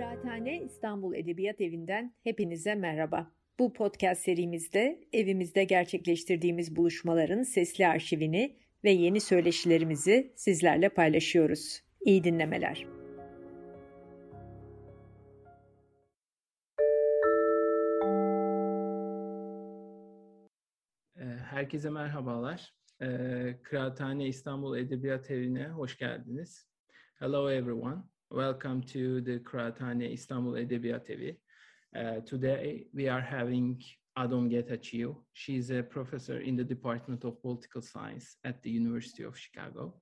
Kıraathane İstanbul Edebiyat Evi'nden hepinize merhaba. Bu podcast serimizde evimizde gerçekleştirdiğimiz buluşmaların sesli arşivini ve yeni söyleşilerimizi sizlerle paylaşıyoruz. İyi dinlemeler. Ee, herkese merhabalar. Ee, Kıraathane İstanbul Edebiyat Evi'ne hoş geldiniz. Hello everyone. Welcome to the Kıraathane İstanbul Edebiyat Evi. Uh, today we are having Adom Getachew. She's a professor in the Department of Political Science at the University of Chicago.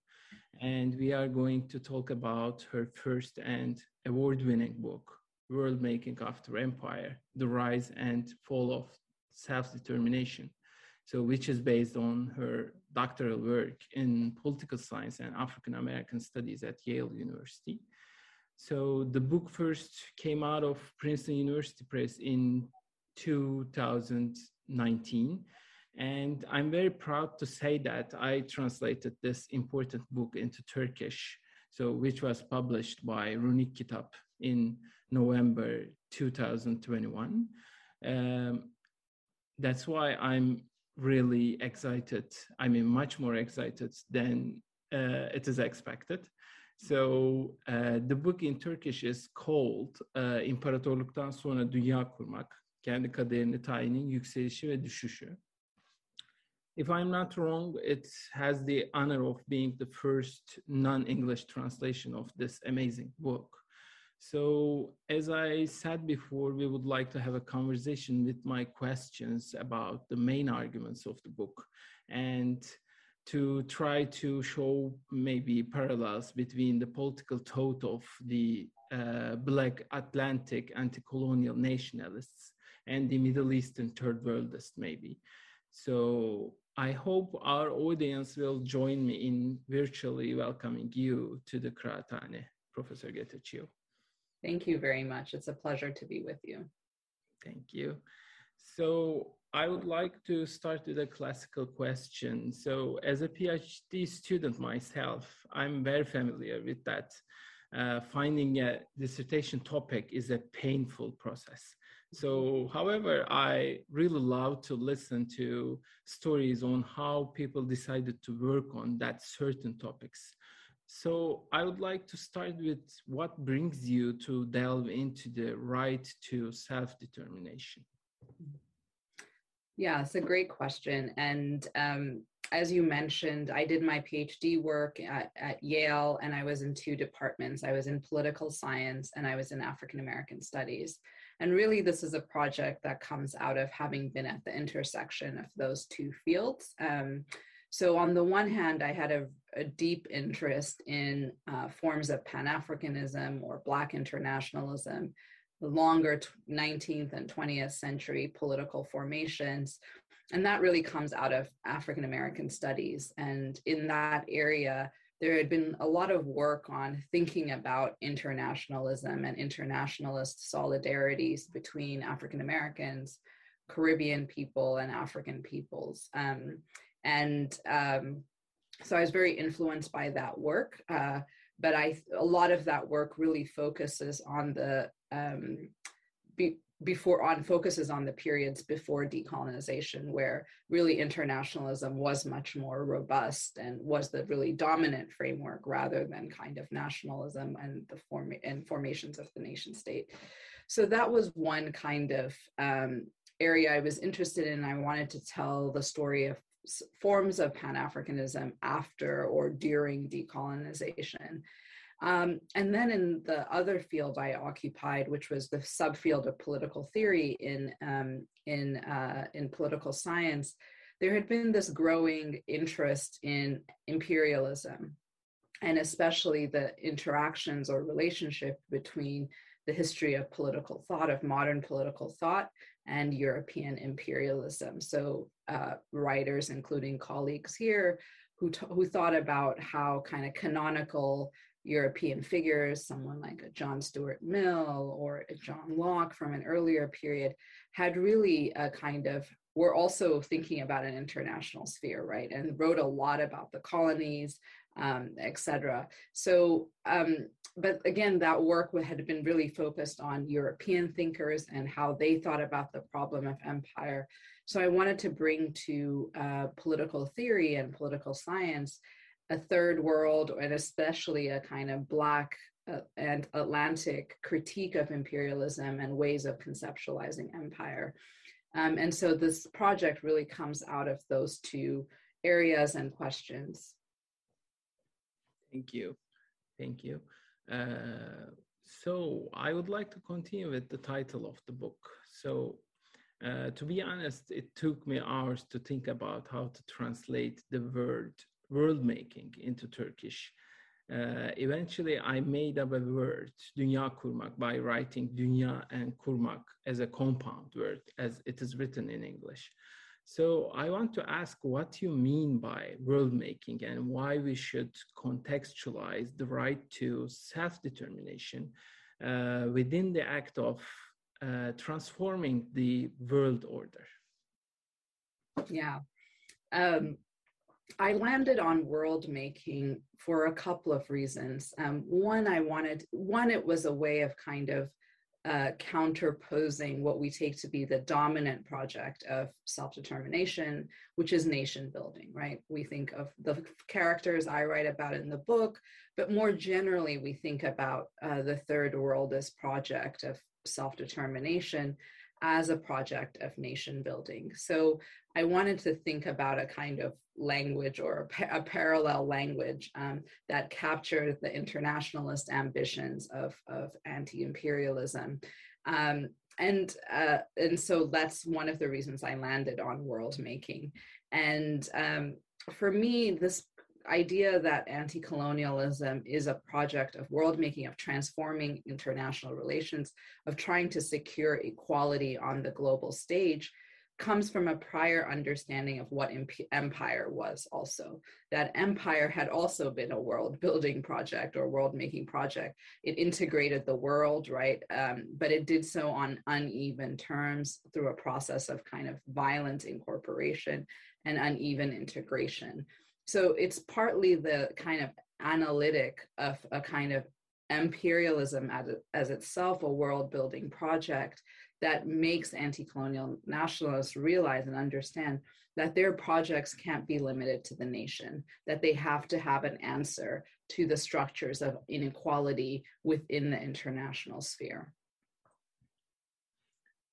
And we are going to talk about her first and award-winning book, World Making After Empire, The Rise and Fall of Self-Determination. So which is based on her doctoral work in political science and African American studies at Yale University. So the book first came out of Princeton University Press in 2019. And I'm very proud to say that I translated this important book into Turkish, so which was published by Runik Kitap in November 2021. Um, that's why I'm really excited. I mean, much more excited than uh, it is expected. So uh, the book in Turkish is called uh, İmparatorluktan sonra Dünya Kurmak, kendi kaderini tayinin yükselişi ve düşüşü. If I'm not wrong, it has the honor of being the first non-English translation of this amazing book. So, as I said before, we would like to have a conversation with my questions about the main arguments of the book and to try to show maybe parallels between the political thought of the uh, Black Atlantic anti colonial nationalists and the Middle Eastern third worldists, maybe. So, I hope our audience will join me in virtually welcoming you to the Kıraathane, Professor Getachew. Thank you very much. It's a pleasure to be with you. Thank you. So I would like to start with a classical question. So as a PhD student myself, I'm very familiar with that. Uh, finding a dissertation topic is a painful process. So, however, I really love to listen to stories on how people decided to work on that certain topics. So I would like to start with what brings you to delve into the right to self-determination. Yeah, it's a great question. And um, as you mentioned, I did my PhD work at, at, Yale, and I was in two departments. I was in political science and I was in African American studies. And really, this is a project that comes out of having been at the intersection of those two fields. Um, so, on the one hand, I had a, a deep interest in uh, forms of Pan Africanism or Black internationalism, longer 19th and 20th century political formations. And that really comes out of African American studies. And in that area, there had been a lot of work on thinking about internationalism and internationalist solidarities between African Americans, Caribbean people, and African peoples. Um, and um, so I was very influenced by that work. Uh, but I a lot of that work really focuses on the um, be, before on focuses on the periods before decolonization where really internationalism was much more robust and was the really dominant framework rather than kind of nationalism and the form and formations of the nation state. So that was one kind of um, area i was interested in. I wanted to tell the story of forms of Pan Africanism after or during decolonization. Um, and then in the other field I occupied, which was the subfield of political theory in, um, in, uh, in political science, there had been this growing interest in imperialism and especially the interactions or relationship between the history of political thought, of modern political thought, and European imperialism. So, uh, writers, including colleagues here, who, t- who thought about how kind of canonical European figures, someone like a John Stuart Mill or John Locke from an earlier period, had really a kind of were also thinking about an international sphere, right? And wrote a lot about the colonies, um, etc. So, um, but again, that work had been really focused on European thinkers and how they thought about the problem of empire. So I wanted to bring to uh, political theory and political science a third world and especially a kind of Black uh, and Atlantic critique of imperialism and ways of conceptualizing empire. Um, and so this project really comes out of those two areas and questions. Thank you. Thank you. Uh, so I would like to continue with the title of the book. So uh, to be honest, it took me hours to think about how to translate the word world making into Turkish. Uh, eventually, I made up a word, dünya kurmak, by writing dünya and kurmak as a compound word, as it is written in English. So I want to ask what you mean by world making and why we should contextualize the right to self-determination uh, within the act of uh, transforming the world order. Yeah. Um, I landed on world making for a couple of reasons. Um, one, I wanted, one, it was a way of kind of uh, counterposing what we take to be the dominant project of self determination, which is nation building, right? We think of the characters I write about in the book, but more generally, we think about uh, the third world as project of self determination as a project of nation building. So I wanted to think about a kind of language or a, a parallel language um, that captured the internationalist ambitions of, of anti-imperialism. Um, and uh, and so that's one of the reasons I landed on world making. And um, for me, this idea that anti colonialism is a project of world making, of transforming international relations, of trying to secure equality on the global stage comes from a prior understanding of what empire was also. That empire had also been a world building project or world making project. It integrated the world right? Um, but it did so on uneven terms through a process of kind of violent incorporation and uneven integration. So it's partly the kind of analytic of a kind of imperialism as, as itself a world building project that makes anti-colonial nationalists realize and understand that their projects can't be limited to the nation that they have to have an answer to the structures of inequality within the international sphere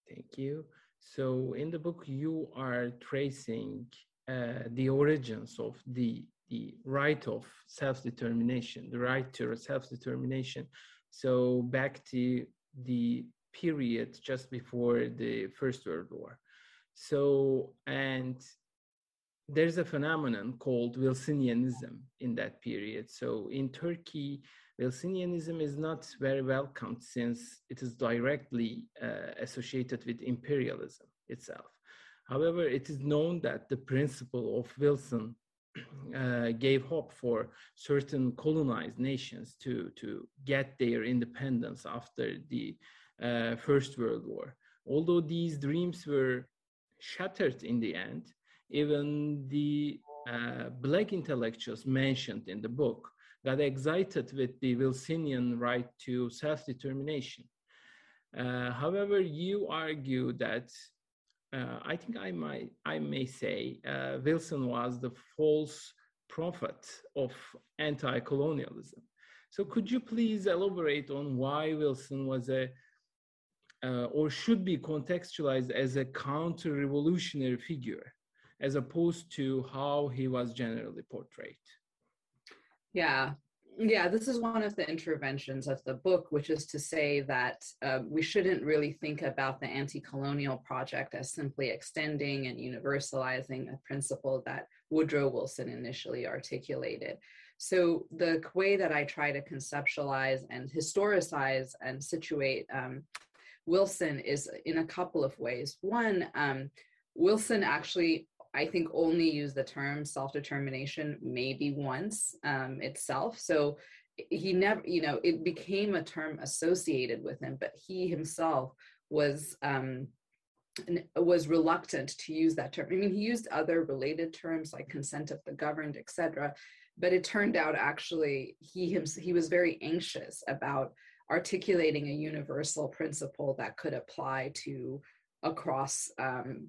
thank you so in the book you are tracing uh, the origins of the the right of self-determination, the right to self-determination. So back to the period just before the First World War. So and there's a phenomenon called Wilsonianism in that period. So in Turkey, Wilsonianism is not very welcomed since it is directly uh, associated with imperialism itself. However, it is known that the principle of Wilson uh, gave hope for certain colonized nations to, to get their independence after the uh, First World War. Although these dreams were shattered in the end, even the uh, black intellectuals mentioned in the book got excited with the Wilsonian right to self-determination. Uh, however, you argue that uh, I think I might I may say uh, Wilson was the false prophet of anti-colonialism. So could you please elaborate on why Wilson was a uh, or should be contextualized as a counter-revolutionary figure as opposed to how he was generally portrayed? Yeah, yeah, this is one of the interventions of the book, which is to say that uh, we shouldn't really think about the anti colonial project as simply extending and universalizing a principle that Woodrow Wilson initially articulated. So, the way that I try to conceptualize and historicize and situate um, Wilson is in a couple of ways. One, um, Wilson actually I think only used the term self determination maybe once um, itself. So he never, you know, it became a term associated with him, but he himself was um, was reluctant to use that term. I mean, he used other related terms like consent of the governed, etc. but it turned out actually he himself, he was very anxious about articulating a universal principle that could apply to across um,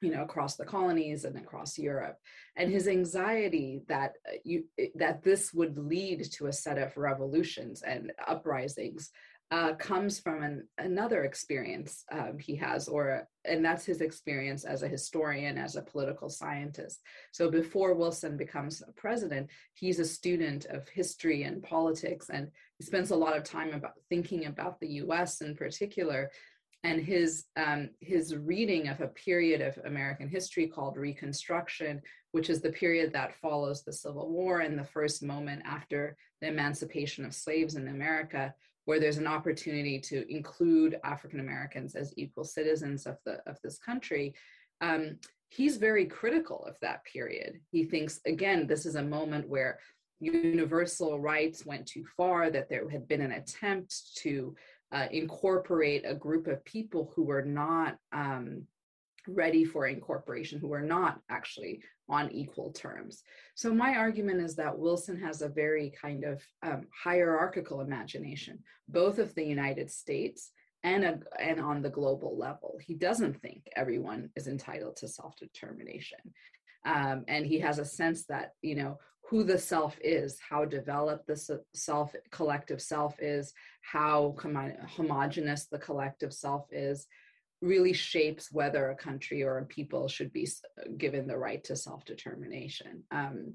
you know across the colonies and across Europe and his anxiety that uh, you that this would lead to a set of revolutions and uprisings uh, comes from an, another experience um, he has, or and that's his experience as a historian, as a political scientist. So before Wilson becomes president, he's a student of history and politics, and spends a lot of time about thinking about the U.S. in particular. And his um, his reading of a period of American history called Reconstruction, which is the period that follows the Civil War and the first moment after the emancipation of slaves in America, where there's an opportunity to include African Americans as equal citizens of the of this country. Um, he's very critical of that period. He thinks again, this is a moment where universal rights went too far, that there had been an attempt to uh, incorporate a group of people who were not um, ready for incorporation, who were not actually on equal terms. So my argument is that Wilson has a very kind of um, hierarchical imagination, both of the United States and, a, and on the global level. He doesn't think everyone is entitled to self-determination. Um, and he has a sense that, you know, who the self is, how developed the self, collective self is, how homogenous the collective self is, really shapes whether a country or a people should be given the right to self-determination. Um,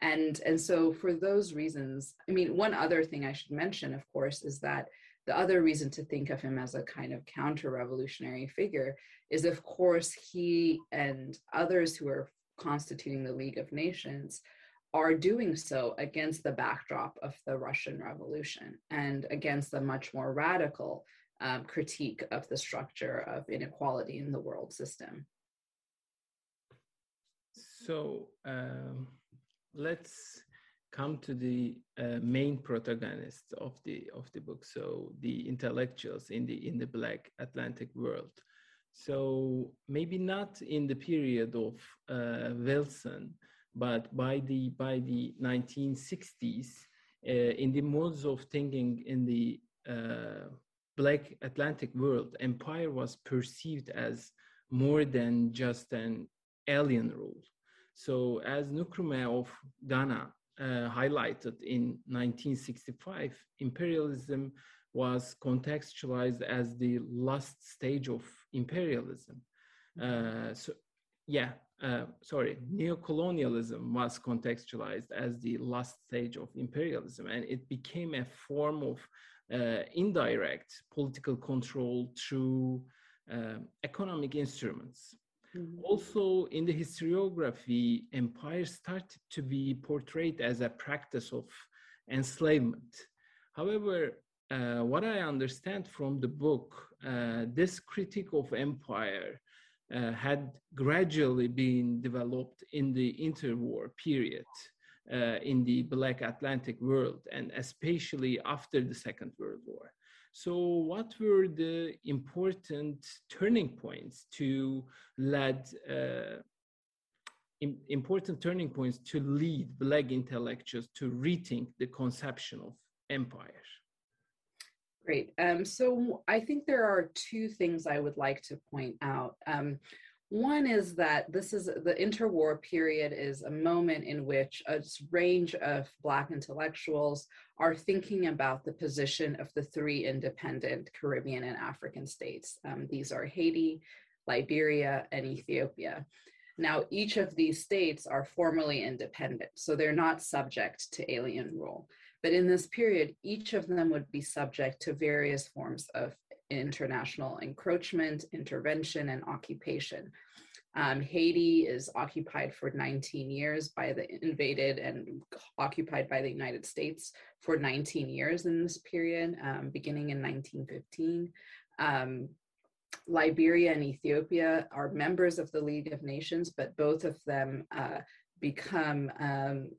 and, and so for those reasons, I mean, one other thing I should mention, of course, is that the other reason to think of him as a kind of counter-revolutionary figure is, of course, he and others who are constituting the League of Nations are doing so against the backdrop of the Russian Revolution and against the much more radical um, critique of the structure of inequality in the world system. So um, let's come to the uh, main protagonists of the of the book. So the intellectuals in the in the Black Atlantic world. So maybe not in the period of uh, Wilson, but by the by the 1960s, uh, in the modes of thinking in the uh, Black Atlantic world, empire was perceived as more than just an alien rule. So, as Nkrumah of Ghana uh, highlighted in 1965, imperialism was contextualized as the last stage of imperialism. Uh, so, yeah, uh, sorry, neocolonialism was contextualized as the last stage of imperialism, and it became a form of uh, indirect political control through uh, economic instruments. Mm-hmm. Also, in the historiography, empire started to be portrayed as a practice of enslavement. However, uh, what I understand from the book, uh, this critique of empire uh, had gradually been developed in the interwar period uh, in the Black Atlantic world, and especially after the Second World War. So, what were the important turning points to lead? Uh, important turning points to lead Black intellectuals to rethink the conception of empire? Great. Um, so I think there are two things I would like to point out. Um, one is that this is the interwar period is a moment in which a range of Black intellectuals are thinking about the position of the three independent Caribbean and African states. Um, these are Haiti, Liberia, and Ethiopia. Now, each of these states are formally independent, so they're not subject to alien rule. But in this period, each of them would be subject to various forms of international encroachment, intervention, and occupation. Um, Haiti is occupied for 19 years by the invaded and occupied by the United States for 19 years in this period, um, beginning in 1915. Um, Liberia and Ethiopia are members of the League of Nations, but both of them uh, become um,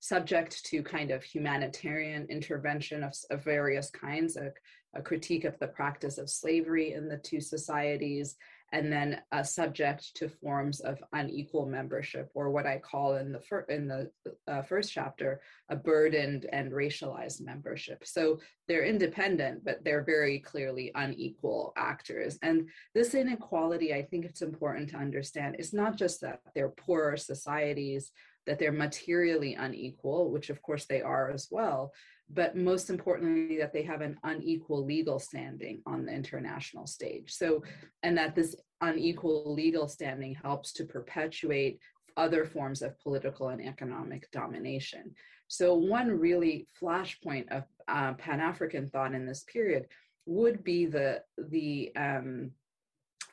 subject to kind of humanitarian intervention of, of various kinds, a, a, critique of the practice of slavery in the two societies, and then subject to forms of unequal membership, or what I call in the fir- in the uh, first chapter, a burdened and racialized membership. So they're independent, but they're very clearly unequal actors. And this inequality, I think it's important to understand, is not just that they're poorer societies, that they're materially unequal, which of course they are as well, but most importantly, that they have an unequal legal standing on the international stage. So, and that this unequal legal standing helps to perpetuate other forms of political and economic domination. So, one really flashpoint of uh, Pan African thought in this period would be the the um,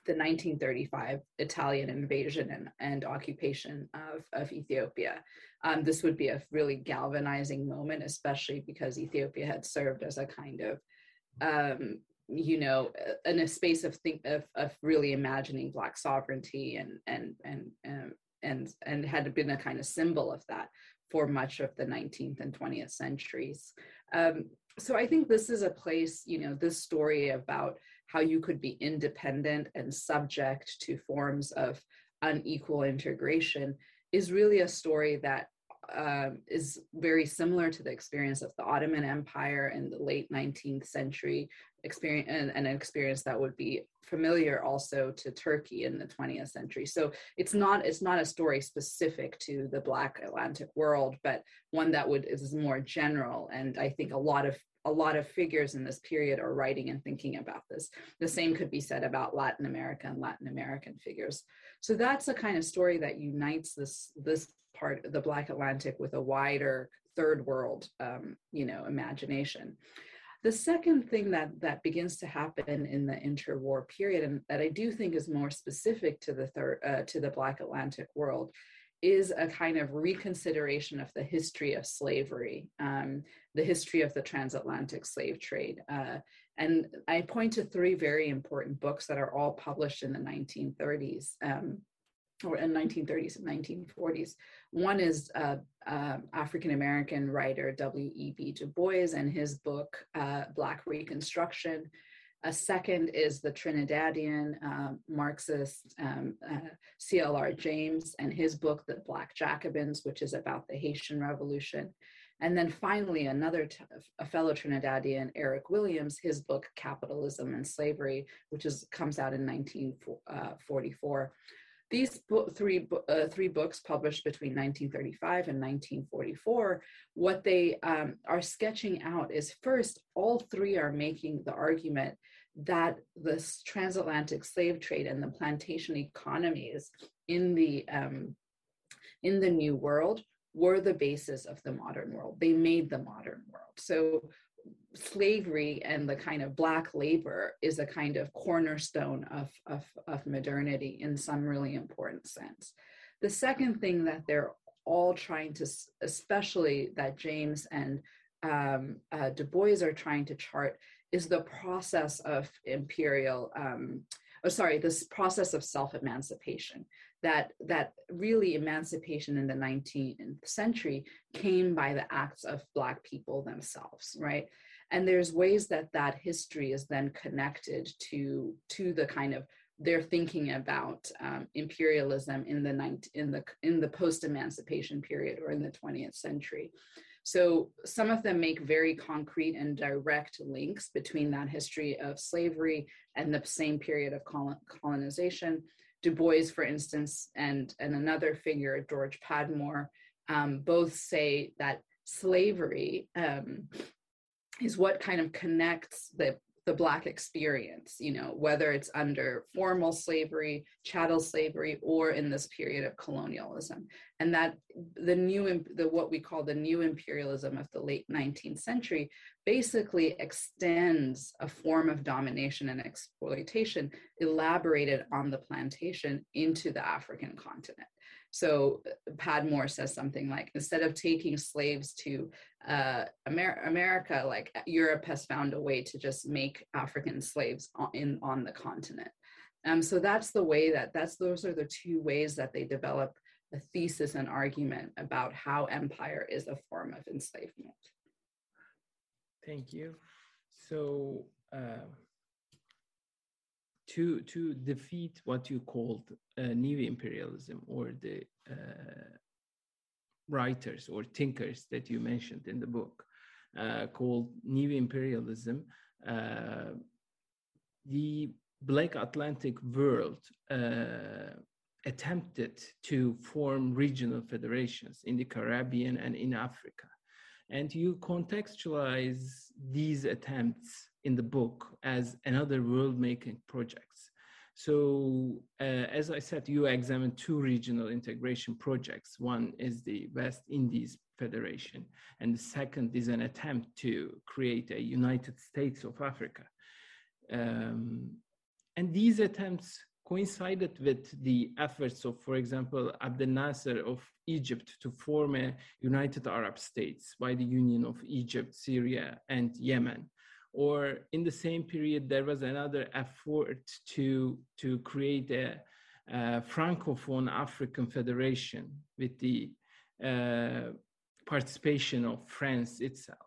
the 1935 Italian invasion and, and occupation of, of Ethiopia. Um, this would be a really galvanizing moment, especially because Ethiopia had served as a kind of, um, you know, in a space of think of, of really imagining Black sovereignty and and and and and and had been a kind of symbol of that for much of the 19th and 20th centuries. Um, so I think this is a place, you know, this story about how you could be independent and subject to forms of unequal integration is really a story that um, is very similar to the experience of the Ottoman Empire in the late 19th century experience and, and, an experience that would be familiar also to Turkey in the 20th century. So it's not it's not a story specific to the Black Atlantic world, but one that would is more general. And I think a lot of a lot of figures in this period are writing and thinking about this. The same could be said about Latin America and Latin American figures. So that's a kind of story that unites this this part of the Black Atlantic with a wider third world, um, you know, imagination. The second thing that that begins to happen in the interwar period, and that I do think is more specific to the third uh, to the Black Atlantic world, is a kind of reconsideration of the history of slavery, um, the history of the transatlantic slave trade. Uh, and I point to three very important books that are all published in the 1930s. Um, or in 1930s and 1940s. One is uh, uh, African American writer W.E.B. Du Bois and his book uh, Black Reconstruction, a second is the Trinidadian uh, Marxist um, uh, C.L.R. James and his book, The Black Jacobins, which is about the Haitian Revolution. And then finally, another t- a fellow Trinidadian, Eric Williams, his book Capitalism and Slavery, which is comes out in 1944. Uh, These bo- three uh, three books published between 1935 and 1944, what they um, are sketching out is first, all three are making the argument that this transatlantic slave trade and the plantation economies in the um, in the new world were the basis of the modern world. They made the modern world. So slavery and the kind of black labor is a kind of cornerstone of, of, of modernity in some really important sense. The second thing that they're all trying to, especially that James and um, uh, Du Bois are trying to chart, is the process of imperial um, oh sorry this process of self-emancipation. That that really emancipation in the 19th century came by the acts of black people themselves right? And there's ways that that history is then connected to to the kind of they're thinking about um, imperialism in the 19, in the in the post emancipation period or in the 20th century so some of them make very concrete and direct links between that history of slavery and the same period of colonization. Du Bois, for instance, and, and another figure, George Padmore, um, both say that slavery um, is what kind of connects the the black experience you know whether it's under formal slavery chattel slavery or in this period of colonialism. And that the new the what we call the new imperialism of the late 19th century basically extends a form of domination and exploitation elaborated on the plantation into the african continent so uh, Padmore says something like, instead of taking slaves to uh, Amer- America, like uh, Europe has found a way to just make African slaves on, in on the continent. Um, so that's the way that that's those are the two ways that they develop a thesis and argument about how empire is a form of enslavement. Thank you. So. Uh to to defeat what you called uh, new imperialism or the uh, writers or thinkers that you mentioned in the book uh, called new imperialism uh, the black atlantic world uh, attempted to form regional federations in the caribbean and in africa. And you contextualize these attempts in the book as another world making projects. So, uh, as I said, you examined two regional integration projects. One is the West Indies Federation, and the second is an attempt to create a United States of Africa. Um, and these attempts coincided with the efforts of, for example, Abdel Nasser of Egypt to form a United Arab States by the Union of Egypt, Syria, and Yemen. Or in the same period, there was another effort to, to create a, a Francophone African Federation with the uh, participation of France itself.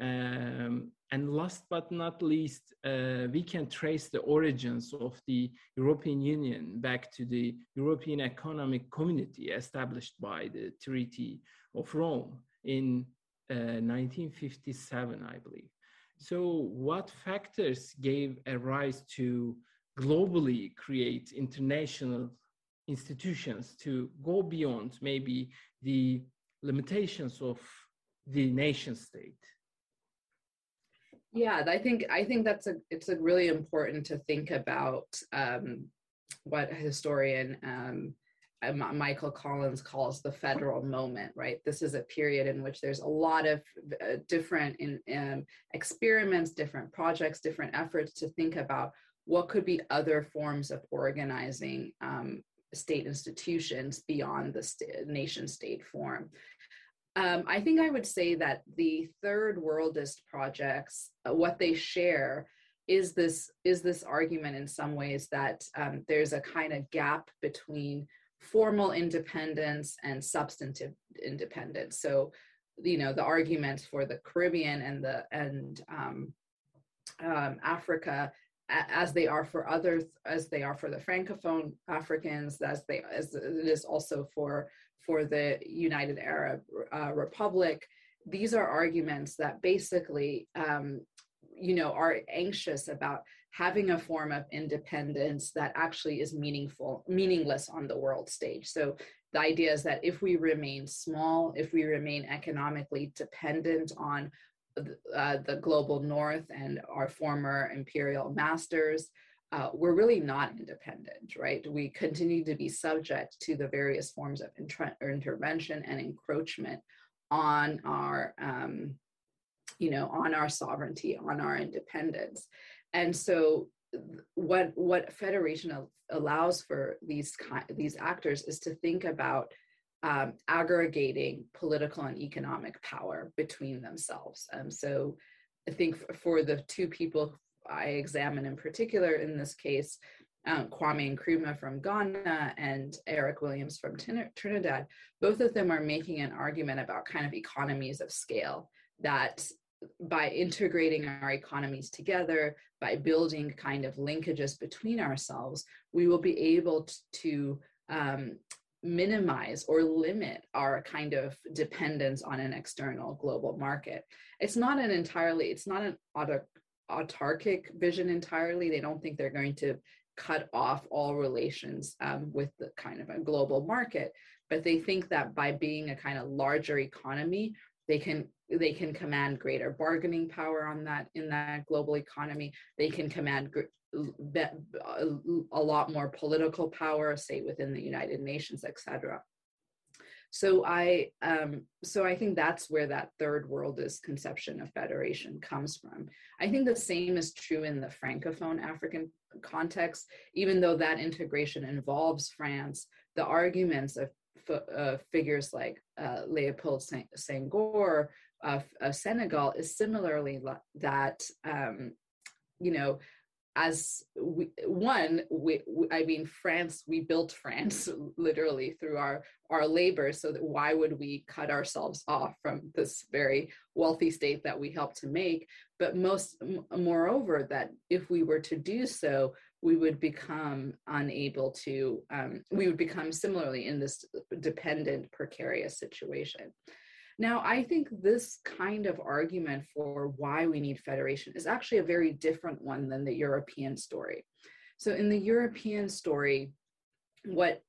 Um, and last but not least, uh, we can trace the origins of the European Union back to the European Economic Community established by the Treaty of Rome in uh, 1957, I believe. So, what factors gave a rise to globally create international institutions to go beyond maybe the limitations of the nation state? yeah i think i think that's a it's a really important to think about um, what historian um, michael collins calls the federal moment right? This is a period in which there's a lot of uh, different in, um, experiments different projects different efforts to think about what could be other forms of organizing um, state institutions beyond the st- nation state form. Um, I think I would say that the third worldist projects, uh, what they share is this is this argument in some ways that um, there's a kind of gap between formal independence and substantive independence. So, you know, the arguments for the Caribbean and the and um, um Africa as they are for others, as they are for the francophone Africans, as they as it is also for for the United Arab uh, Republic. These are arguments that basically, um, you know, are anxious about having a form of independence that actually is meaningful, meaningless on the world stage. So the idea is that if we remain small, if we remain economically dependent on uh, the global north and our former imperial masters, uh, we're really not independent, right? We continue to be subject to the various forms of inter- intervention and encroachment on our, um, you know, on our sovereignty, on our independence. And so, what what federation allows for these these actors is to think about um, aggregating political and economic power between themselves. Um, so, I think for the two people I examine in particular in this case, um, Kwame Nkrumah from Ghana and Eric Williams from Trinidad, both of them are making an argument about kind of economies of scale that by integrating our economies together, by building kind of linkages between ourselves, we will be able to um, minimize or limit our kind of dependence on an external global market. It's not an entirely, it's not an autarkic vision entirely. They don't think they're going to cut off all relations um, with the kind of a global market, but they think that by being a kind of larger economy, they can they can command greater bargaining power on that in that global economy. They can command a lot more political power, say within the United Nations, etc so i um, so i think that's where that third worldist conception of federation comes from. I think the same is true in the francophone african context. Even though that integration involves france the arguments of uh, figures like uh, leopold senghor of, of, senegal is similarly that um, you know as we one we, i mean france we built france literally through our our labor so that why would we cut ourselves off from this very wealthy state that we helped to make but most moreover that if we were to do so we would become unable to, um, we would become similarly in this dependent, precarious situation. Now, I think this kind of argument for why we need federation is actually a very different one than the European story. So, in the European story, what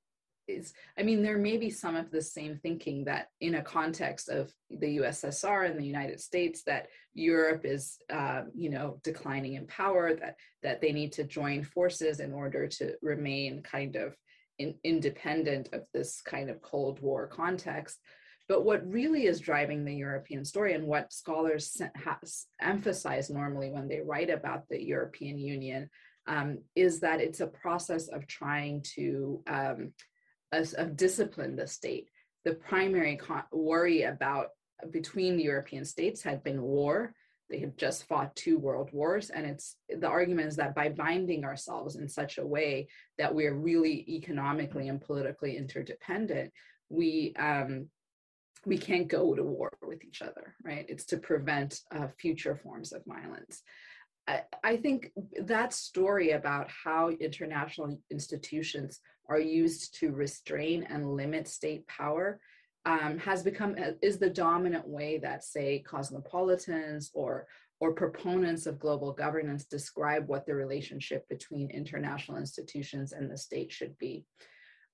is i mean there may be some of the same thinking that in a context of the ussr and the united states that europe is uh, you know declining in power that that they need to join forces in order to remain kind of in, independent of this kind of cold war context but what really is driving the european story and what scholars has emphasize normally when they write about the european union um, is that it's a process of trying to um, of discipline the state. The primary worry about between the European states had been war. They had just fought two world wars, and it's the argument is that by binding ourselves in such a way that we are really economically and politically interdependent, we um, we can't go to war with each other, right? It's to prevent uh, future forms of violence. I, I think that story about how international institutions are used to restrain and limit state power um, has become uh, is the dominant way that say cosmopolitans or or proponents of global governance describe what the relationship between international institutions and the state should be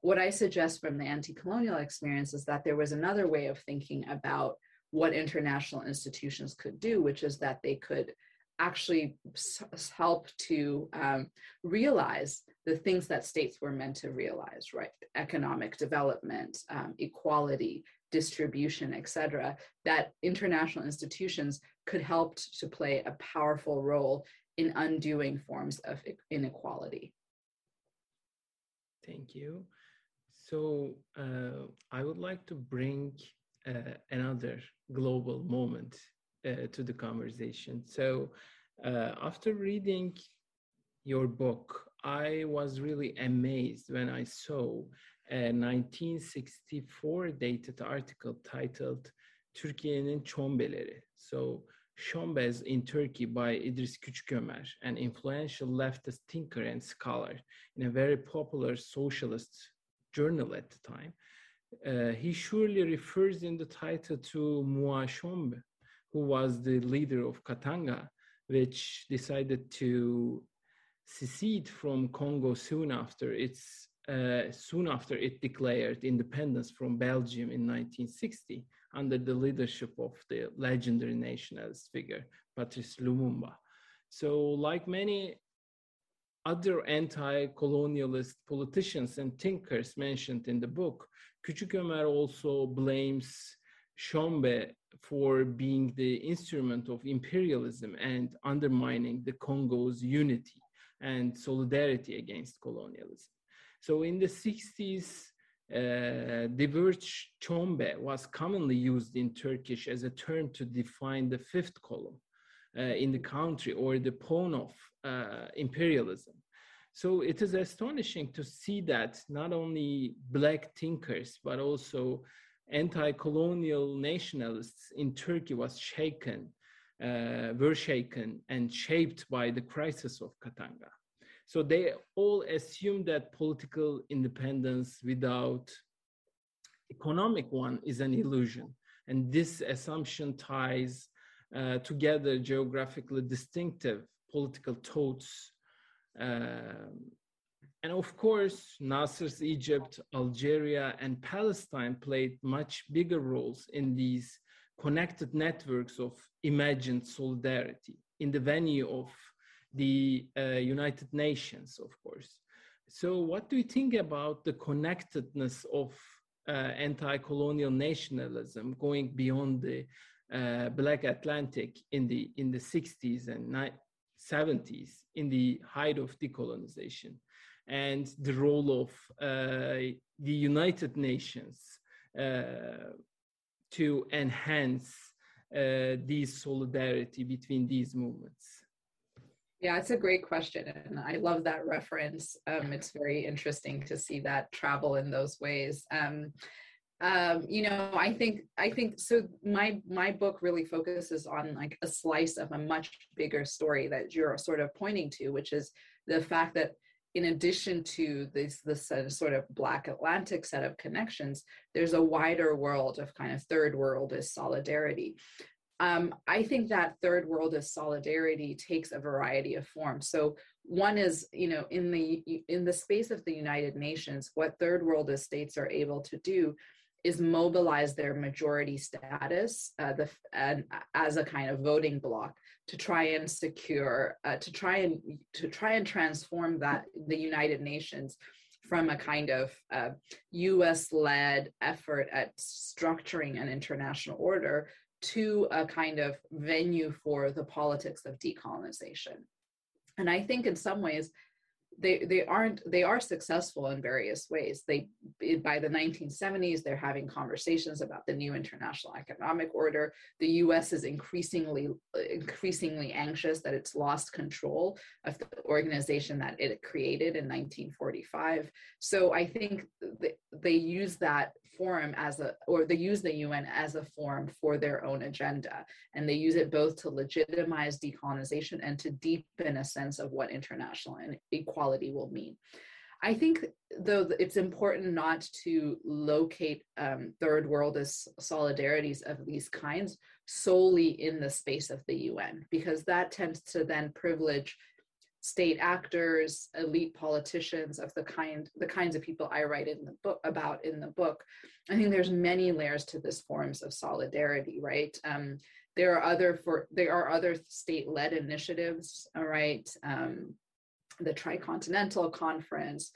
what i suggest from the anti-colonial experience is that there was another way of thinking about what international institutions could do which is that they could actually help to um, realize the things that states were meant to realize, right? Economic development, um, equality, distribution, etc. That international institutions could help to play a powerful role in undoing forms of inequality. Thank you. So uh, I would like to bring uh, another global moment uh, to the conversation. So uh, after reading your book, I was really amazed when I saw a 1964 dated article titled Türkiye'nin Çombeleri. So Çombes in Turkey by Idris Küçükömer, an influential leftist thinker and scholar in a very popular socialist journal at the time. Uh, he surely refers in the title to Mua Tshombe, who was the leader of Katanga, which decided to secede from Congo soon after its uh, soon after it declared independence from Belgium in 1960 under the leadership of the legendary nationalist figure Patrice Lumumba. So, like many other anti-colonialist politicians and thinkers mentioned in the book, Küçükömer also blames Tshombe for being the instrument of imperialism and undermining the Congo's unity and solidarity against colonialism. So in the 60s, uh, the word Çombe was commonly used in Turkish as a term to define the fifth column uh, in the country or the pawn of uh, imperialism. So it is astonishing to see that not only Black thinkers, but also anti-colonial nationalists in Turkey was shaken, uh, were shaken and shaped by the crisis of Katanga. So they all assume that political independence without economic one is an illusion. And this assumption ties uh, together geographically distinctive political thoughts um, and of course, Nasser's Egypt, Algeria, and Palestine played much bigger roles in these connected networks of imagined solidarity in the venue of the uh, United Nations, of course. So, what do you think about the connectedness of uh, anti colonial nationalism going beyond the uh, Black Atlantic in the, in the 60s and 70s in the height of decolonization? and the role of uh, the United Nations uh, to enhance uh, these solidarity between these movements? Yeah, it's a great question. And I love that reference. Um, it's very interesting to see that travel in those ways. Um, um, you know, I think I think so my my book really focuses on like a slice of a much bigger story that you're sort of pointing to, which is the fact that in addition to this, this uh, sort of Black Atlantic set of connections, there's a wider world of kind of third world is solidarity. Um, I think that third world is solidarity takes a variety of forms. So one is, you know, in the in the space of the United Nations, what third world states are able to do is mobilize their majority status uh, the, and, as a kind of voting block to try and secure uh, to try and to try and transform that the United Nations from a kind of uh, US led effort at structuring an international order to a kind of venue for the politics of decolonization. And I think in some ways, they they aren't they are successful in various ways. They by the 1970s they're having conversations about the new international economic order. The us is increasingly increasingly anxious that it's lost control of the organization that it created in 1945 so i think they, they use that forum as a or they use the un as a forum for their own agenda. And they use it both to legitimize decolonization and to deepen a sense of what international equality will mean I think, though, it's important not to locate um, third world as solidarities of these kinds solely in the space of the UN, because that tends to then privilege state actors, elite politicians of the kind the kinds of people I write in the book about in the book. I think there's many layers to this forms of solidarity, right? Um, there are other for there are other state-led initiatives, all right. Um, the Tricontinental Conference,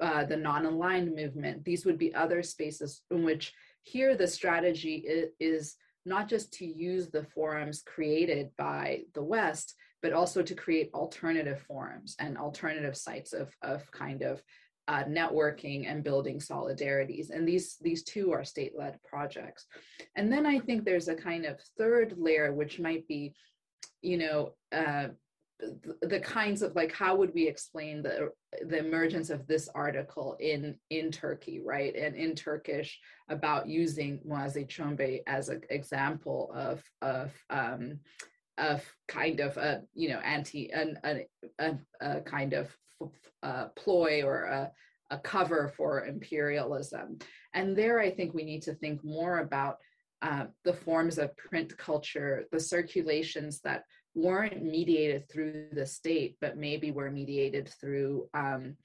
uh, the non-aligned movement. These would be other spaces in which here the strategy is, not just to use the forums created by the West, but also to create alternative forums and alternative sites of, of kind of uh, networking and building solidarities. And these, these two are state-led projects. And then I think there's a kind of third layer, which might be, you know, uh, the kinds of like how would we explain the the emergence of this article in in Turkey right? And in Turkish about using Moïse Tshombe as an example of of um, of kind of a you know anti an, a, a, kind of ploy or a, a cover for imperialism. And there I think we need to think more about uh, the forms of print culture the circulations that weren't mediated through the state, but maybe were mediated through um,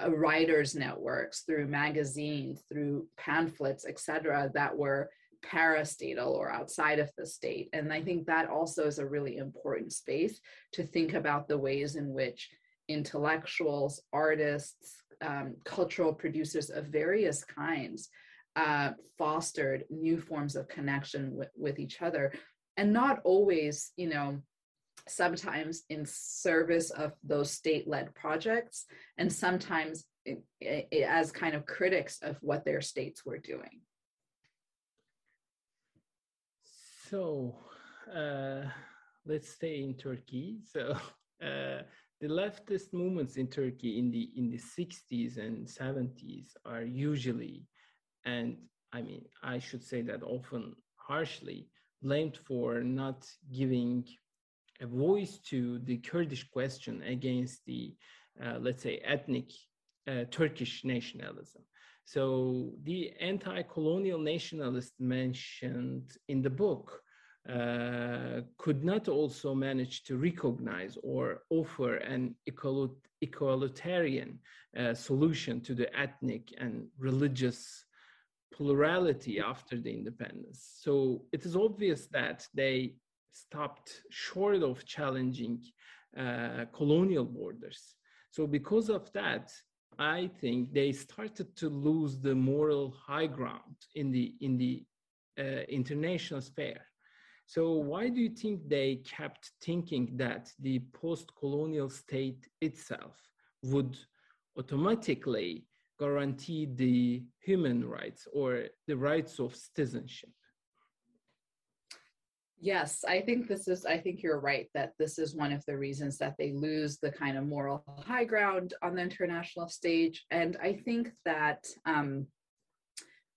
uh, writers' networks, through magazines, through pamphlets, et cetera, that were parastatal or outside of the state. And I think that also is a really important space to think about the ways in which intellectuals, artists, um, cultural producers of various kinds uh, fostered new forms of connection with, with each other and not always you know sometimes in service of those state-led projects and sometimes it, it, as kind of critics of what their states were doing. So uh, let's stay in turkey. So uh, the leftist movements in turkey in the in the 60s and 70s are usually and i mean i should say that often harshly blamed for not giving a voice to the Kurdish question against the, uh, let's say, ethnic uh, Turkish nationalism. So the anti-colonial nationalists mentioned in the book uh, could not also manage to recognize or offer an equalitarian uh, solution to the ethnic and religious plurality after the independence. So it is obvious that they stopped short of challenging uh, colonial borders. So because of that, I think they started to lose the moral high ground in the in the uh, international sphere. So why do you think they kept thinking that the post-colonial state itself would automatically guarantee the human rights or the rights of citizenship? Yes, I think this is, I think you're right that this is one of the reasons that they lose the kind of moral high ground on the international stage. And I think that um,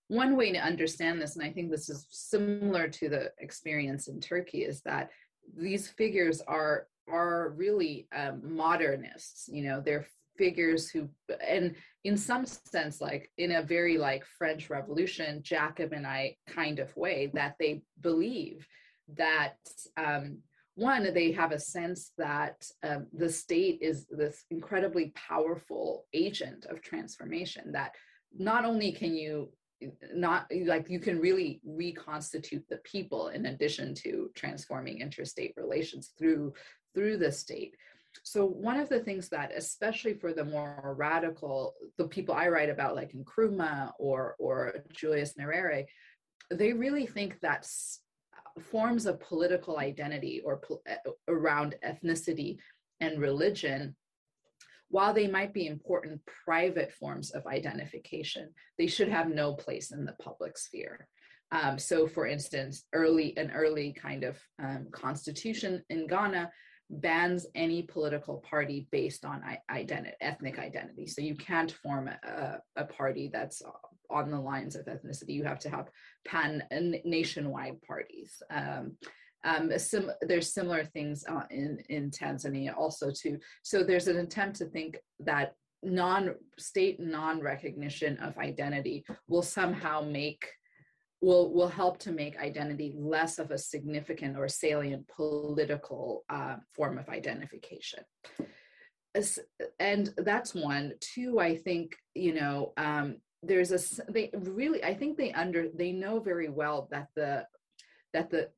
one way to understand this, and I think this is similar to the experience in Turkey, is that these figures are are really um, modernists. You know, they're figures who and in some sense like in a very like french revolution jacobinite kind of way that they believe that um, one they have a sense that um, the state is this incredibly powerful agent of transformation that not only can you not like you can really reconstitute the people in addition to transforming interstate relations through through the state so one of the things that especially for the more radical the people i write about like Nkrumah or or julius nyerere they really think that forms of political identity or around ethnicity and religion while they might be important private forms of identification they should have no place in the public sphere. Um, so for instance early an early kind of um, constitution in ghana bans any political party based on identity, ethnic identity. So you can't form a, a party that's on the lines of ethnicity. You have to have pan nationwide parties. Um, um, sim- there's similar things uh, in in Tanzania also too. So there's an attempt to think that non-state non-recognition of identity will somehow make will will help to make identity less of a significant or salient political uh, form of identification. And that's one. Two i think you know um, there's a they really i think they under they know very well that the that the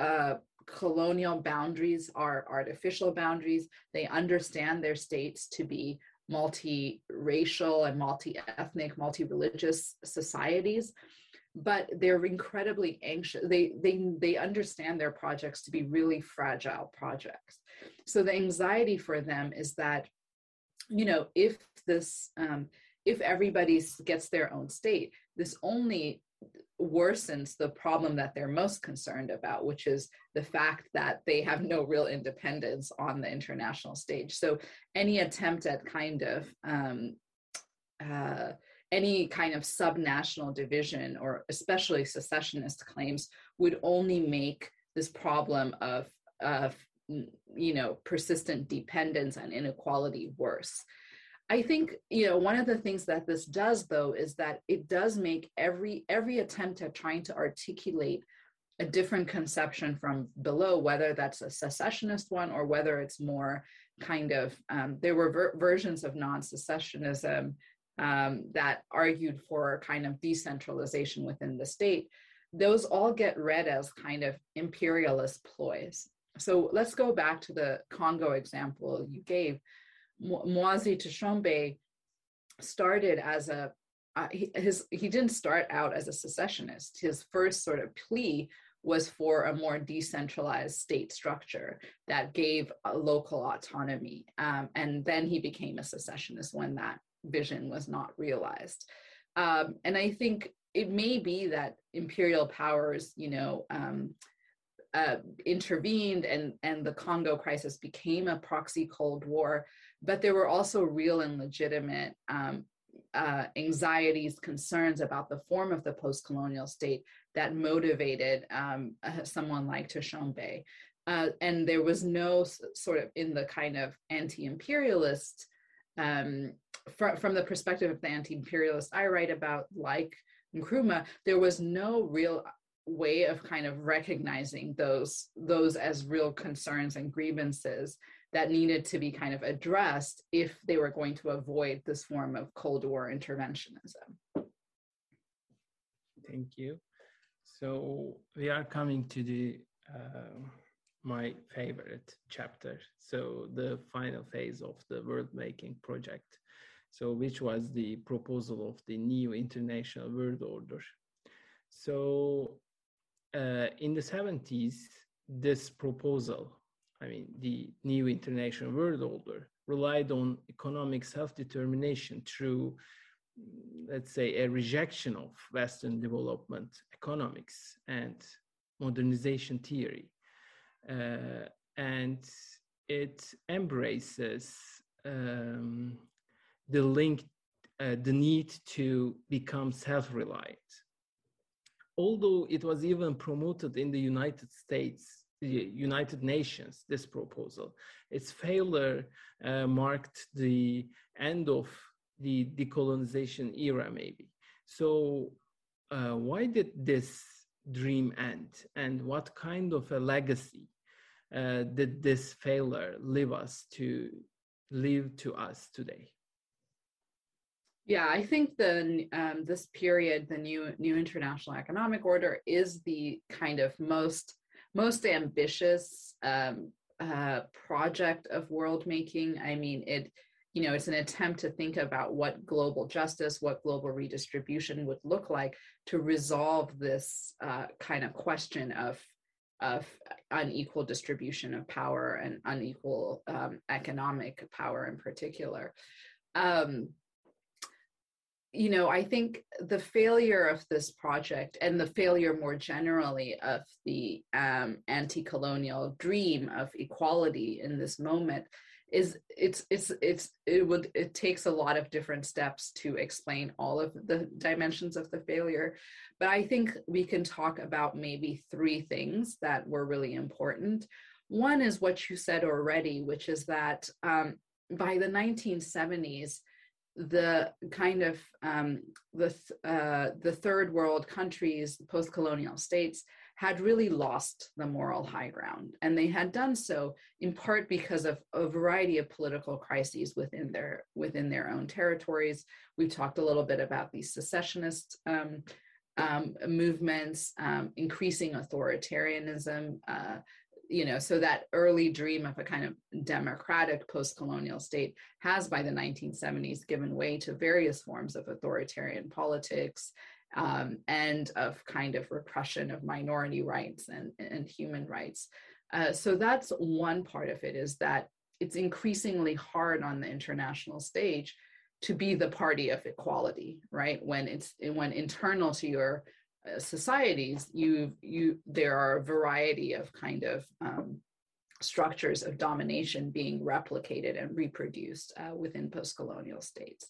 uh, colonial boundaries are artificial boundaries. They understand their states to be multi-racial and multi-ethnic multi-religious societies but they're incredibly anxious. They they they understand their projects to be really fragile projects. So the anxiety for them is that you know if this um, if everybody gets their own state this only worsens the problem that they're most concerned about which is the fact that they have no real independence on the international stage. So any attempt at kind of um, uh, any kind of subnational division or especially secessionist claims would only make this problem of, of you know persistent dependence and inequality worse. I think you know one of the things that this does though is that it does make every every attempt at trying to articulate a different conception from below whether that's a secessionist one or whether it's more kind of um, there were ver- versions of non-secessionism um, that argued for kind of decentralization within the state, those all get read as kind of imperialist ploys. So let's go back to the Congo example you gave. Moïse Tshombe started as a uh, he, his he didn't start out as a secessionist. His first sort of plea was for a more decentralized state structure that gave local autonomy, um, and then he became a secessionist when that vision was not realized. Um, and I think it may be that imperial powers, you know, um, uh, intervened and, and the Congo crisis became a proxy Cold War, but there were also real and legitimate um, uh, anxieties, concerns about the form of the post colonial state that motivated um, uh, someone like Tshombe. Uh, and there was no s- sort of in the kind of anti imperialist um, fr- from the perspective of the anti-imperialist I write about, like Nkrumah, there was no real way of kind of recognizing those those as real concerns and grievances that needed to be kind of addressed if they were going to avoid this form of Cold War interventionism. Thank you. So we are coming to the uh, my favorite chapter. So the final phase of the world making project. So which was the proposal of the new international world order. So uh, in the 70s, this proposal, I mean, the new international world order relied on economic self-determination through, let's say, a rejection of Western development economics and modernization theory uh, and it embraces um, the link, uh, the need to become self-reliant. Although it was even promoted in the United States the United Nations, this proposal. Its failure uh, marked the end of the decolonization era, maybe. So, uh, why did this dream end? And what kind of a legacy uh, did this failure leave us to leave to us today? Yeah, I think the um, this period, the new new international economic order, is the kind of most most ambitious um, uh, project of world making. I mean, it you know it's an attempt to think about what global justice, what global redistribution would look like to resolve this uh, kind of question of of unequal distribution of power and unequal um, economic power in particular. Um, you know, I think the failure of this project and the failure more generally of the um, anti-colonial dream of equality in this moment is it's it's it's it would it takes a lot of different steps to explain all of the dimensions of the failure. But i think we can talk about maybe three things that were really important. One is what you said already which is that um, by the 1970s the kind of um, the uh, the third world countries, post-colonial states, had really lost the moral high ground, and they had done so in part because of a variety of political crises within their within their own territories. We've talked a little bit about these secessionist um, um, movements, um, increasing authoritarianism, uh, you know, so that early dream of a kind of democratic post colonial state has by the 1970s given way to various forms of authoritarian politics um, and of kind of repression of minority rights and, and human rights. Uh, so that's one part of it is that it's increasingly hard on the international stage to be the party of equality, right? When it's when internal to your uh, societies, you you there are a variety of kind of um, structures of domination being replicated and reproduced uh, within post-colonial states.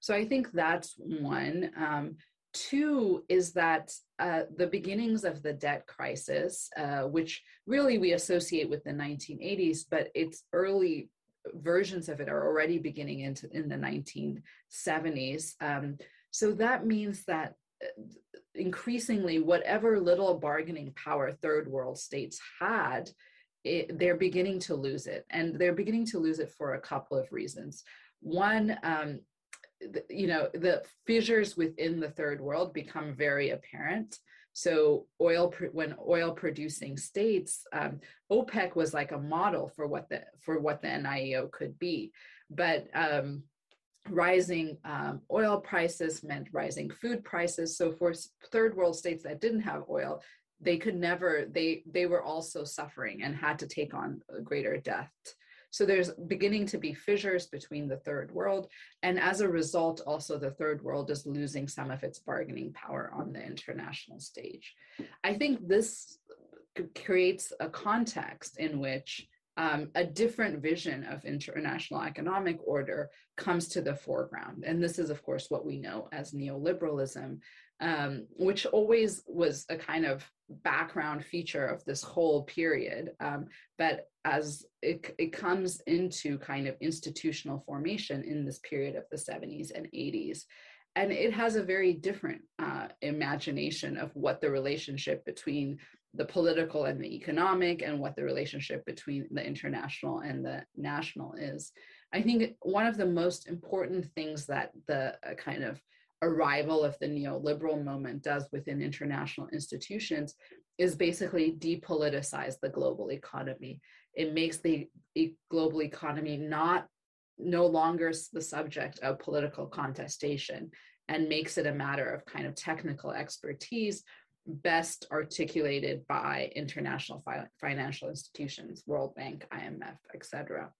So I think that's one. Um, two is that uh, the beginnings of the debt crisis, uh, which really we associate with the 1980s, but its early versions of it are already beginning into in the 1970s. Um, so that means that uh, increasingly whatever little bargaining power third world states had it, they're beginning to lose it and they're beginning to lose it for a couple of reasons one um, you know the fissures within the third world become very apparent so oil when oil producing states um, opec was like a model for what the for what the nio could be but um, rising um, oil prices meant rising food prices. So for third world states that didn't have oil, they could never, they, they were also suffering and had to take on greater debt. So there's beginning to be fissures between the third world. And as a result, also the third world is losing some of its bargaining power on the international stage. I think this creates a context in which um, a different vision of international economic order comes to the foreground. And this is, of course, what we know as neoliberalism, um, which always was a kind of background feature of this whole period. Um, but as it, it comes into kind of institutional formation in this period of the 70s and 80s, and it has a very different uh, imagination of what the relationship between the political and the economic and what the relationship between the international and the national is. I think one of the most important things that the uh, kind of arrival of the neoliberal moment does within international institutions is basically depoliticize the global economy. It makes the global economy not no longer the subject of political contestation and makes it a matter of kind of technical expertise best articulated by international fi- financial institutions, World Bank, IMF, etc.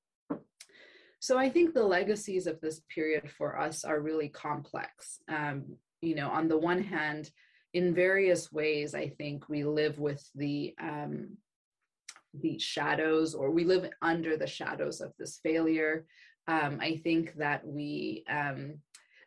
So I think the legacies of this period for us are really complex. Um, you know, on the one hand, in various ways, I think we live with the um, the shadows, or we live under the shadows of this failure. Um, I think that we um,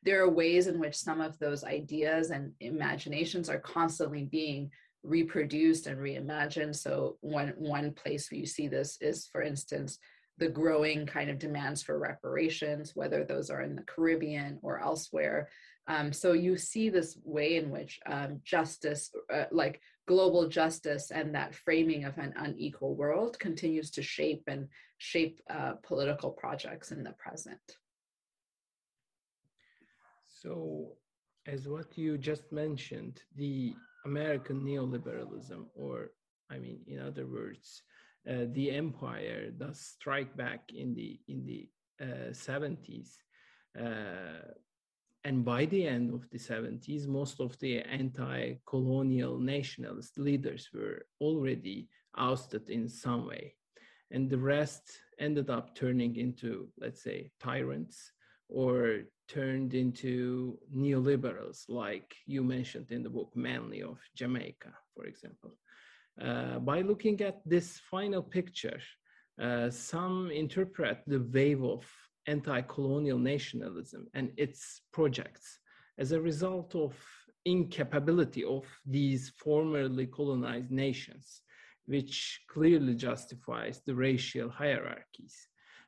there are ways in which some of those ideas and imaginations are constantly being reproduced and reimagined. So one one place where you see this is, for instance, the growing kind of demands for reparations, whether those are in the Caribbean or elsewhere. Um, so you see this way in which um, justice, uh, like global justice, and that framing of an unequal world continues to shape and shape uh, political projects in the present. So, as what you just mentioned, the American neoliberalism, or I mean, in other words, uh, the empire does strike back in the in the uh, 70s. Uh, and by the end of the 70s, most of the anti-colonial nationalist leaders were already ousted in some way. And the rest ended up turning into, let's say, tyrants or turned into neoliberals, like you mentioned in the book Manley of Jamaica, for example. Uh, by looking at this final picture, uh, some interpret the wave of anti-colonial nationalism and its projects as a result of incapability of these formerly colonized nations, which clearly justifies the racial hierarchies.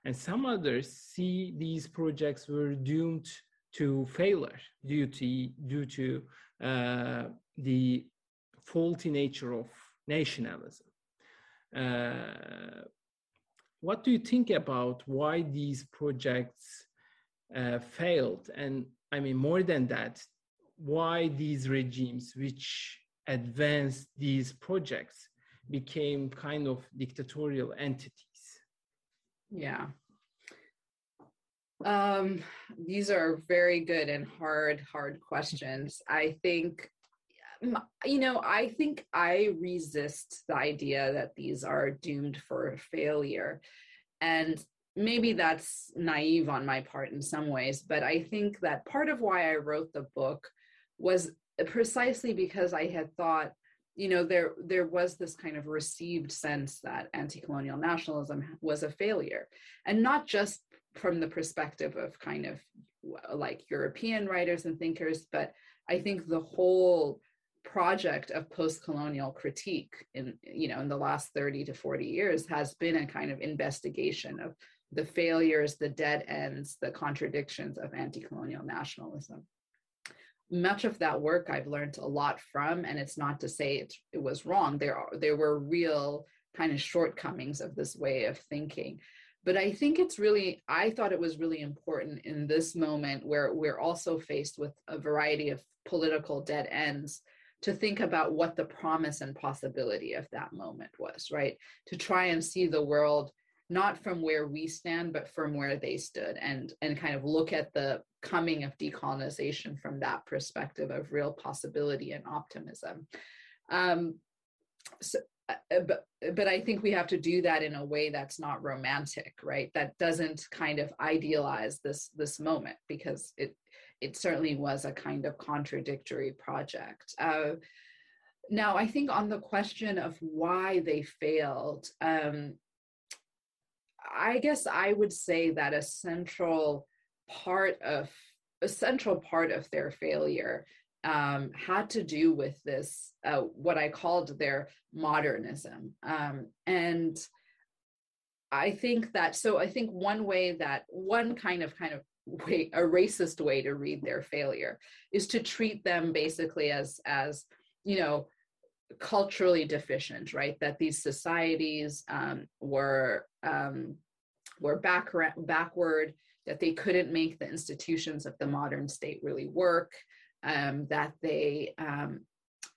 And some others see these projects were doomed to failure due to, due to uh, the faulty nature of nationalism. Uh, what do you think about why these projects uh, failed? And I mean, more than that, why these regimes which advanced these projects became kind of dictatorial entities? Yeah. Um, these are very good and hard, hard questions. I think you know, I think I resist the idea that these are doomed for failure. And maybe that's naive on my part in some ways, but I think that part of why I wrote the book was precisely because I had thought, you know, there there was this kind of received sense that anti-colonial nationalism was a failure, and not just from the perspective of kind of like European writers and thinkers, but I think the whole project of post-colonial critique in you know in the last 30 to 40 years has been a kind of investigation of the failures the dead ends the contradictions of anti-colonial nationalism. Much of that work i've learned a lot from and it's not to say it, it was wrong. There are there were real kind of shortcomings of this way of thinking. But i think it's really i thought it was really important in this moment where we're also faced with a variety of political dead ends to think about what the promise and possibility of that moment was, right? To try and see the world not from where we stand, but from where they stood and, and kind of look at the coming of decolonization from that perspective of real possibility and optimism. Um, so, uh, uh but but I think we have to do that in a way that's not romantic, right? That doesn't kind of idealize this this moment because it it certainly was a kind of contradictory project. Uh, now, I think on the question of why they failed, um, I guess I would say that a central part of a central part of their failure um, had to do with this uh, what I called their modernism, um, and I think that so I think one way that one kind of kind of way a racist way to read their failure is to treat them basically as as you know culturally deficient right? That these societies um, were um, were back, backward that they couldn't make the institutions of the modern state really work um, that they um,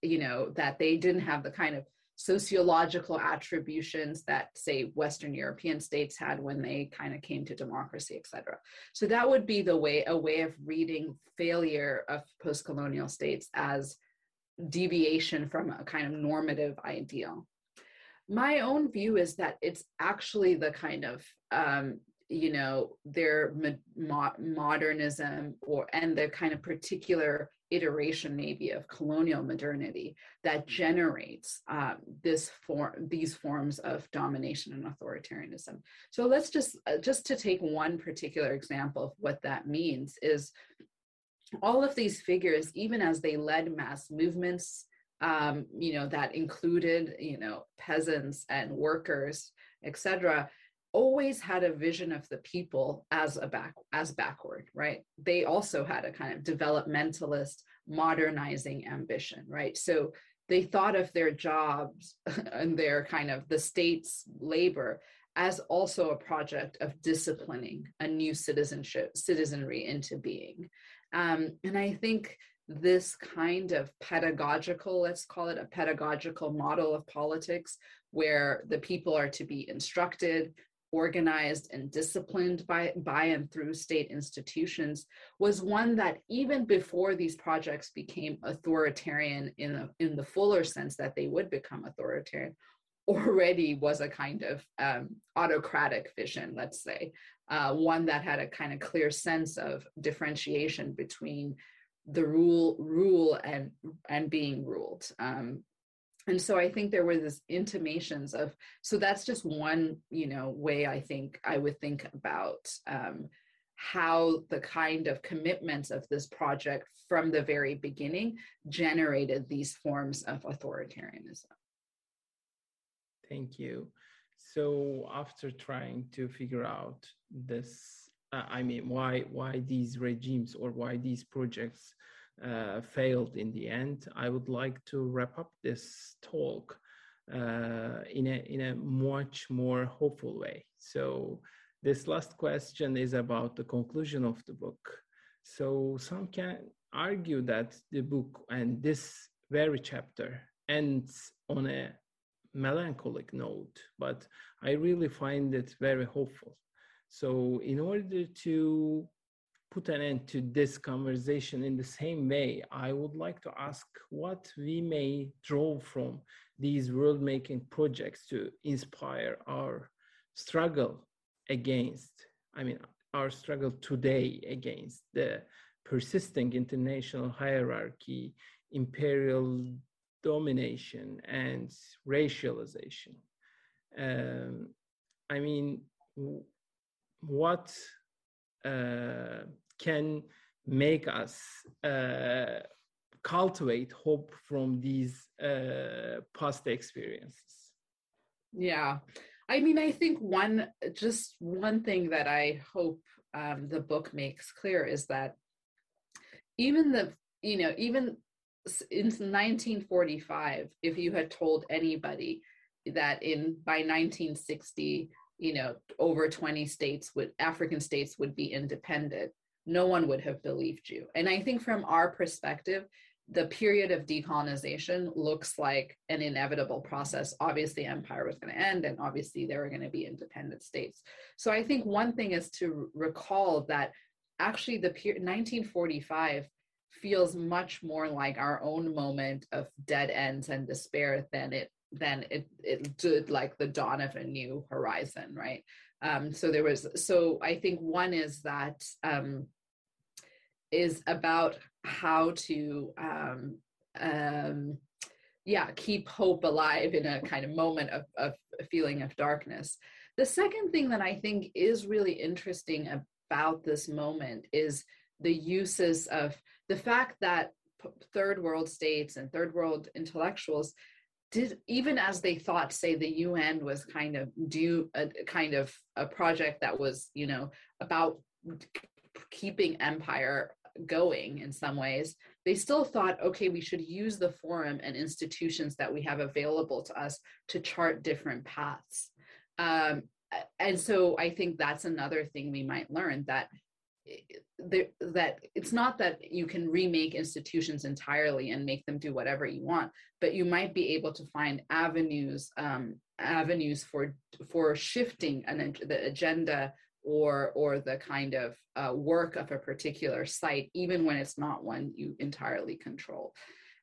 you know that they didn't have the kind of sociological attributions that say western european states had when they kind of came to democracy et cetera. So that would be the way a way of reading failure of post-colonial states as deviation from a kind of normative ideal. My own view is that it's actually the kind of um, you know their mo- modernism or and the kind of particular iteration maybe of colonial modernity that generates um, this form these forms of domination and authoritarianism so let's just uh, just to take one particular example of what that means is all of these figures even as they led mass movements um, you know, that included, you know, peasants and workers, etc., always had a vision of the people as a back as backward, right? They also had a kind of developmentalist, modernizing ambition, right? So they thought of their jobs and their kind of the state's labor as also a project of disciplining a new citizenship citizenry into being um, and i think this kind of pedagogical, let's call it a pedagogical model of politics, where the people are to be instructed, organized, and disciplined by, by and through state institutions, was one that even before these projects became authoritarian in, in the fuller sense that they would become authoritarian, already was a kind of um, autocratic vision, let's say, uh, one that had a kind of clear sense of differentiation between the rule rule and and being ruled. Um, and so i think there were this intimations of so that's just one you know way i think i would think about um, how the kind of commitments of this project from the very beginning generated these forms of authoritarianism. Thank you. So after trying to figure out this uh, I mean, why why these regimes or why these projects uh, failed in the end. I would like to wrap up this talk uh, in a in a much more hopeful way. So this last question is about the conclusion of the book. So some can argue that the book and this very chapter ends on a melancholic note, but I really find it very hopeful. So, in order to put an end to this conversation in the same way, I would like to ask what we may draw from these world making projects to inspire our struggle against, I mean, our struggle today against the persisting international hierarchy, imperial domination, and racialization. Um, I mean, what uh, can make us uh, cultivate hope from these uh, past experiences. Yeah. I mean i think one just one thing that i hope um, the book makes clear is that even the you know even in 1945 if you had told anybody that in by 1960 you know, over 20 states would African states would be independent, no one would have believed you. And I think from our perspective, the period of decolonization looks like an inevitable process. Obviously, empire was going to end, and obviously, there were going to be independent states. So, I think one thing is to recall that actually the period 1945 feels much more like our own moment of dead ends and despair than it then it it did like the dawn of a new horizon right um so there was so i think one is that um is about how to um um yeah keep hope alive in a kind of moment of, of feeling of darkness. The second thing that i think is really interesting about this moment is the uses of the fact that third world states and third world intellectuals did even as they thought say the un was kind of do a kind of a project that was you know about keeping empire going in some ways they still thought okay we should use the forum and institutions that we have available to us to chart different paths. Um, and so i think that's another thing we might learn that that it's not that you can remake institutions entirely and make them do whatever you want but you might be able to find avenues um, avenues for for shifting an, the agenda or or the kind of uh, work of a particular site even when it's not one you entirely control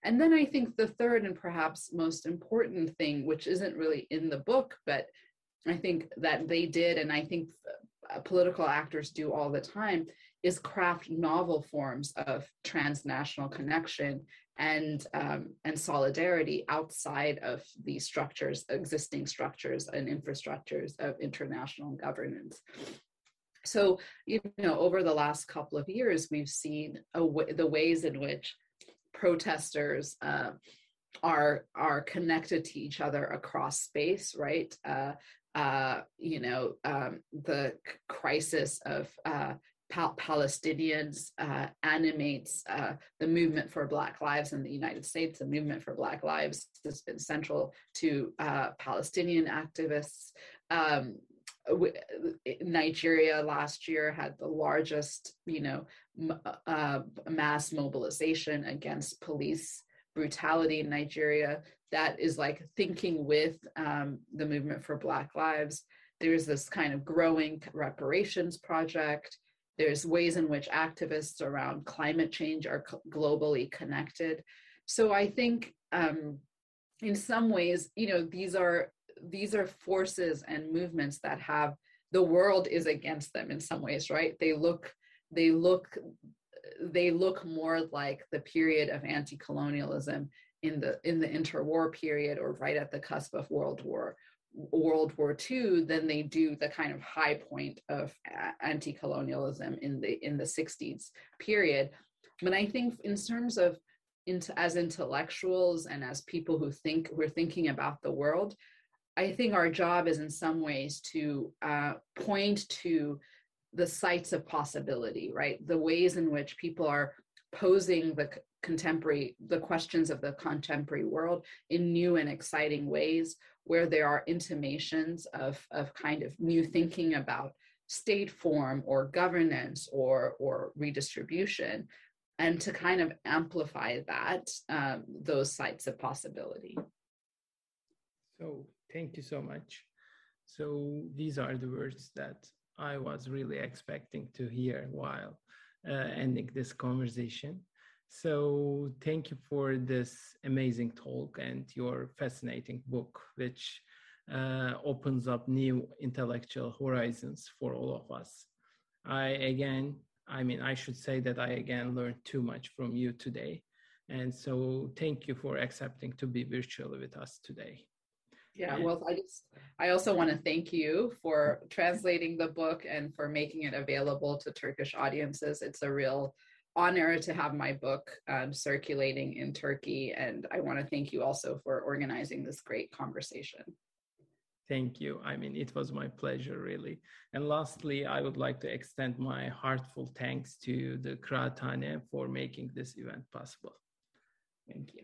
and then i think the third and perhaps most important thing which isn't really in the book but i think that they did and i think uh, political actors do all the time is craft novel forms of transnational connection and um, and solidarity outside of these structures, existing structures and infrastructures of international governance. So, you know, over the last couple of years, we've seen the ways in which protesters, uh, are are connected to each other across space, right? Uh, uh, you know, um, the crisis of uh, Pal- Palestinians uh, animates uh, the movement for Black Lives in the United States. The movement for Black Lives has been central to Palestinian activists. Um, Nigeria last year had the largest, you know, uh, mass mobilization against police brutality in Nigeria. That is like thinking with um, the movement for Black Lives. There's this kind of growing reparations project. There's ways in which activists around climate change are globally connected. So I think um, in some ways, you know, these are these are forces and movements that have the world is against them in some ways, right? They look they look they look more like the period of anti-colonialism in the in the interwar period or right at the cusp of World War World War II than they do the kind of high point of anti-colonialism in the in the 60s period. But I think in terms of into as intellectuals and as people who think we're thinking about the world, I think our job is in some ways to uh, point to the sites of possibility, right? The ways in which people are posing the contemporary, the questions of the contemporary world in new and exciting ways, where there are intimations of, of kind of new thinking about state form or governance or, or redistribution, and to kind of amplify that, um, those sites of possibility. So thank you so much. So these are the words that I was really expecting to hear while uh, ending this conversation. So thank you for this amazing talk and your fascinating book, which uh, opens up new intellectual horizons for all of us. I again, I mean, I should say that I again learned too much from you today. And so thank you for accepting to be virtually with us today. Yeah, well, I just I also want to thank you for translating the book and for making it available to Turkish audiences. It's a real honor to have my book um, circulating in Turkey, and I want to thank you also for organizing this great conversation. Thank you. I mean, it was my pleasure, really. And lastly, I would like to extend my heartfelt thanks to the Kıraathane for making this event possible. Thank you.